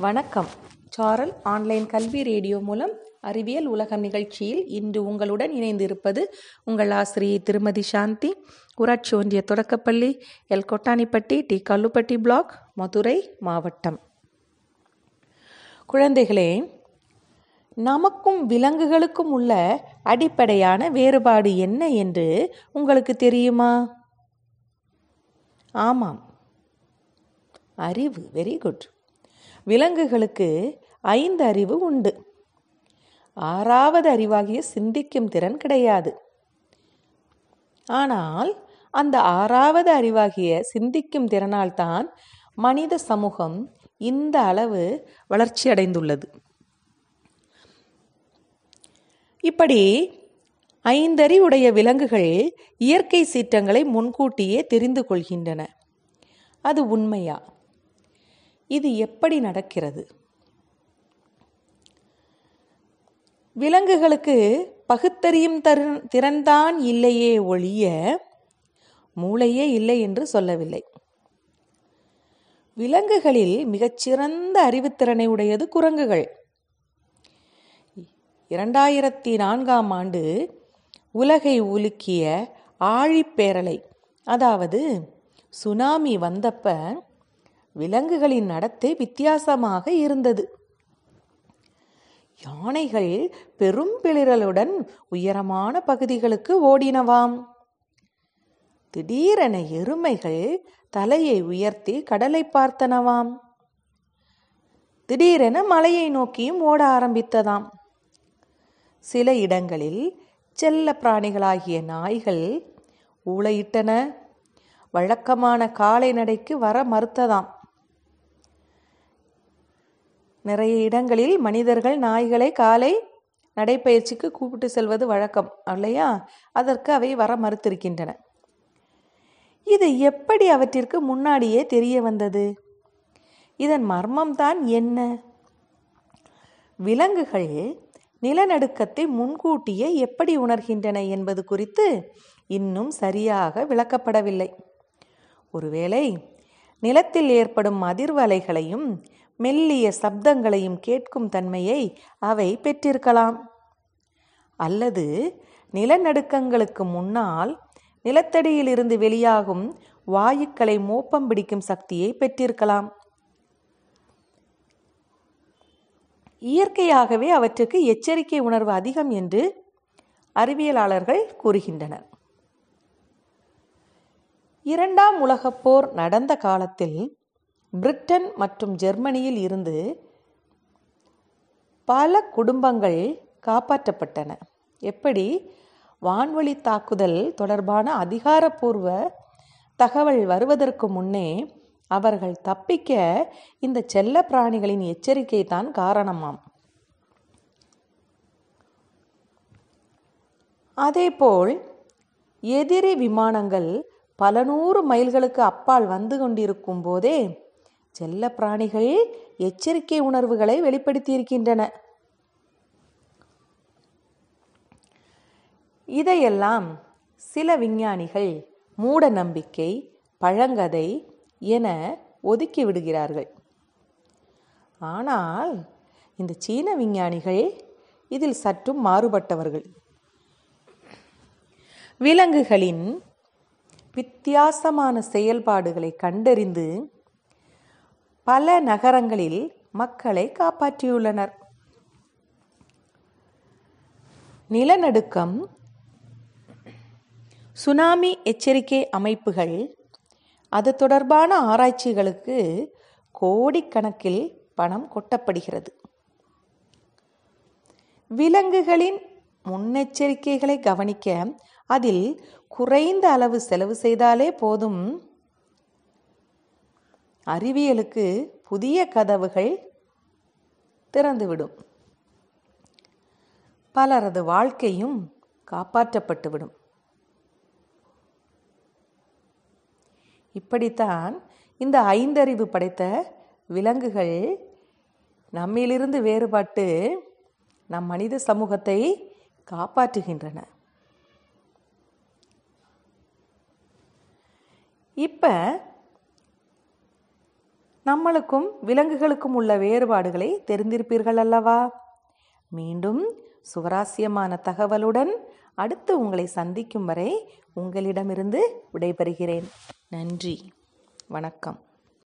வணக்கம். சாரல் ஆன்லைன் கல்வி ரேடியோ மூலம் அறிவியல் உலகம் நிகழ்ச்சியில் இன்று உங்களுடன் இணைந்திருப்பது உங்கள் ஆசிரியை திருமதி சாந்தி ஊராட்சி ஒன்றிய தொடக்கப்பள்ளி L. Kottanipatti T. Kallupatti block Madurai மாவட்டம். குழந்தைகளே நமக்கும் விலங்குகளுக்கும் உள்ள அடிப்படையான வேறுபாடு என்ன என்று உங்களுக்கு தெரியுமா? ஆமாம். அறிவு. வெரி குட் விலங்குகளுக்கு ஐந்து அறிவு உண்டு. ஆறாவது அறிவாகிய சிந்திக்கும் திறன் கிடையாது. ஆனால் அந்த ஆறாவது அறிவாகிய சிந்திக்கும் திறனால்தான் மனித சமூகம் இந்த அளவு வளர்ச்சி அடைந்துள்ளது. இப்படி ஐந்தறிவுடைய விலங்குகள் இயற்கை சீற்றங்களை முன்கூட்டியே தெரிந்து கொள்கின்றன. அது உண்மையா? இது எப்படி நடக்கிறது? விலங்குகளுக்கு பகுத்தறியும் திறன்தான் இல்லையே ஒழிய மூளையே இல்லை என்று சொல்லவில்லை. விலங்குகளில் மிகச்சிறந்த அறிவுத்திறனை உடையது குரங்குகள். இரண்டாயிரத்தி நான்காம் ஆண்டு உலகை உலுக்கிய ஆழிப்பேரலை அதாவது சுனாமி வந்தப்ப விலங்குகளின் நடத்தை வித்தியாசமாக இருந்தது. யானைகள் பெரும் பிளிரலுடன் உயரமான பகுதிகளுக்கு ஓடினவாம். திடீரென எருமைகள் தலையை உயர்த்தி கடலை பார்த்தனவாம். திடீரென மலையை நோக்கியும் ஓட ஆரம்பித்ததாம். சில இடங்களில் செல்ல பிராணிகளாகிய நாய்கள் ஊளையிட்டன. வழக்கமான காலை நடைக்கு வர மறுத்ததாம். நிறைய இடங்களில் மனிதர்கள் நாய்களை காலை நடைப்பயிற்சிக்கு கூப்பிட்டு செல்வது வழக்கம் இல்லையா அதற்கு அவை வர மறுத்திருக்கின்றன. இது எப்படி அவற்றிற்கு முன்னாடியே தெரிய வந்தது? இதன் மர்மம்தான் என்ன? விலங்குகள் நிலநடுக்கத்தை முன்கூட்டியே எப்படி உணர்கின்றன என்பது குறித்து இன்னும் சரியாக விளக்கப்படவில்லை. ஒருவேளை நிலத்தில் ஏற்படும் அதிர்வலைகளையும் மெல்லிய சப்தங்களையும் கேட்கும் தன்மையை அவை பெற்றிருக்கலாம். அல்லது நிலநடுக்கங்களுக்கு முன்னால் நிலத்தடியிலிருந்து வெளியாகும் வாயுக்களை மோப்பம் பிடிக்கும் சக்தியை பெற்றிருக்கலாம். இயற்கையாகவே அவற்றுக்கு எச்சரிக்கை உணர்வு அதிகம் என்று அறிவியலாளர்கள் கூறுகின்றனர். இரண்டாம் உலகப் போர் நடந்த காலத்தில் பிரிட்டன் மற்றும் ஜெர்மனியில் இருந்து பல குடும்பங்கள் காப்பாற்றப்பட்டன. எப்படி? வான்வழி தாக்குதல் தொடர்பான அதிகாரப்பூர்வ தகவல் வருவதற்கு முன்னே அவர்கள் தப்பிக்க இந்த செல்ல பிராணிகளின் எச்சரிக்கை தான் காரணமாம். அதேபோல் எதிரி விமானங்கள் பல நூறு மைல்களுக்கு அப்பால் வந்து கொண்டிருக்கும் போதே செல்ல பிராணிகள் எச்சரிக்கை உணர்வுகளை வெளிப்படுத்தியிருக்கின்றன. இதையெல்லாம் சில விஞ்ஞானிகள் மூட நம்பிக்கை பழங்கதை என ஒதுக்கி விடுகிறார்கள். ஆனால் இந்த சீன விஞ்ஞானிகள் இதில் சற்றும் மாறுபட்டவர்கள். விலங்குகளின் வித்தியாசமான செயல்பாடுகளை கண்டறிந்து பல நகரங்களில் மக்களை காப்பாற்றியுள்ளனர். நிலநடுக்கம் சுனாமி எச்சரிக்கை அமைப்புகள் அது தொடர்பான ஆராய்ச்சிகளுக்கு கோடிக்கணக்கில் பணம் கொட்டப்படுகிறது. விலங்குகளின் முன்னெச்சரிக்கைகளை கவனிக்க அதில் குறைந்த அளவு செலவு செய்தாலே போதும். அறிவியலுக்கு புதிய கதவுகள் திறந்துவிடும். பலரது வாழ்க்கையும் காப்பாற்றப்பட்டுவிடும். இப்படித்தான் இந்த ஐந்தறிவு படைத்த விலங்குகள் நம்மிலிருந்து வேறுபட்டு நம் மனித சமூகத்தை காப்பாற்றுகின்றன. இப்போ நம்மளுக்கும் விலங்குகளுக்கும் உள்ள வேறுபாடுகளை தெரிந்திருப்பீர்கள் அல்லவா? மீண்டும் சுவராசியமான தகவலுடன் அடுத்து உங்களை சந்திக்கும் வரை உங்களிடமிருந்து விடைபெறுகிறேன். நன்றி. வணக்கம்.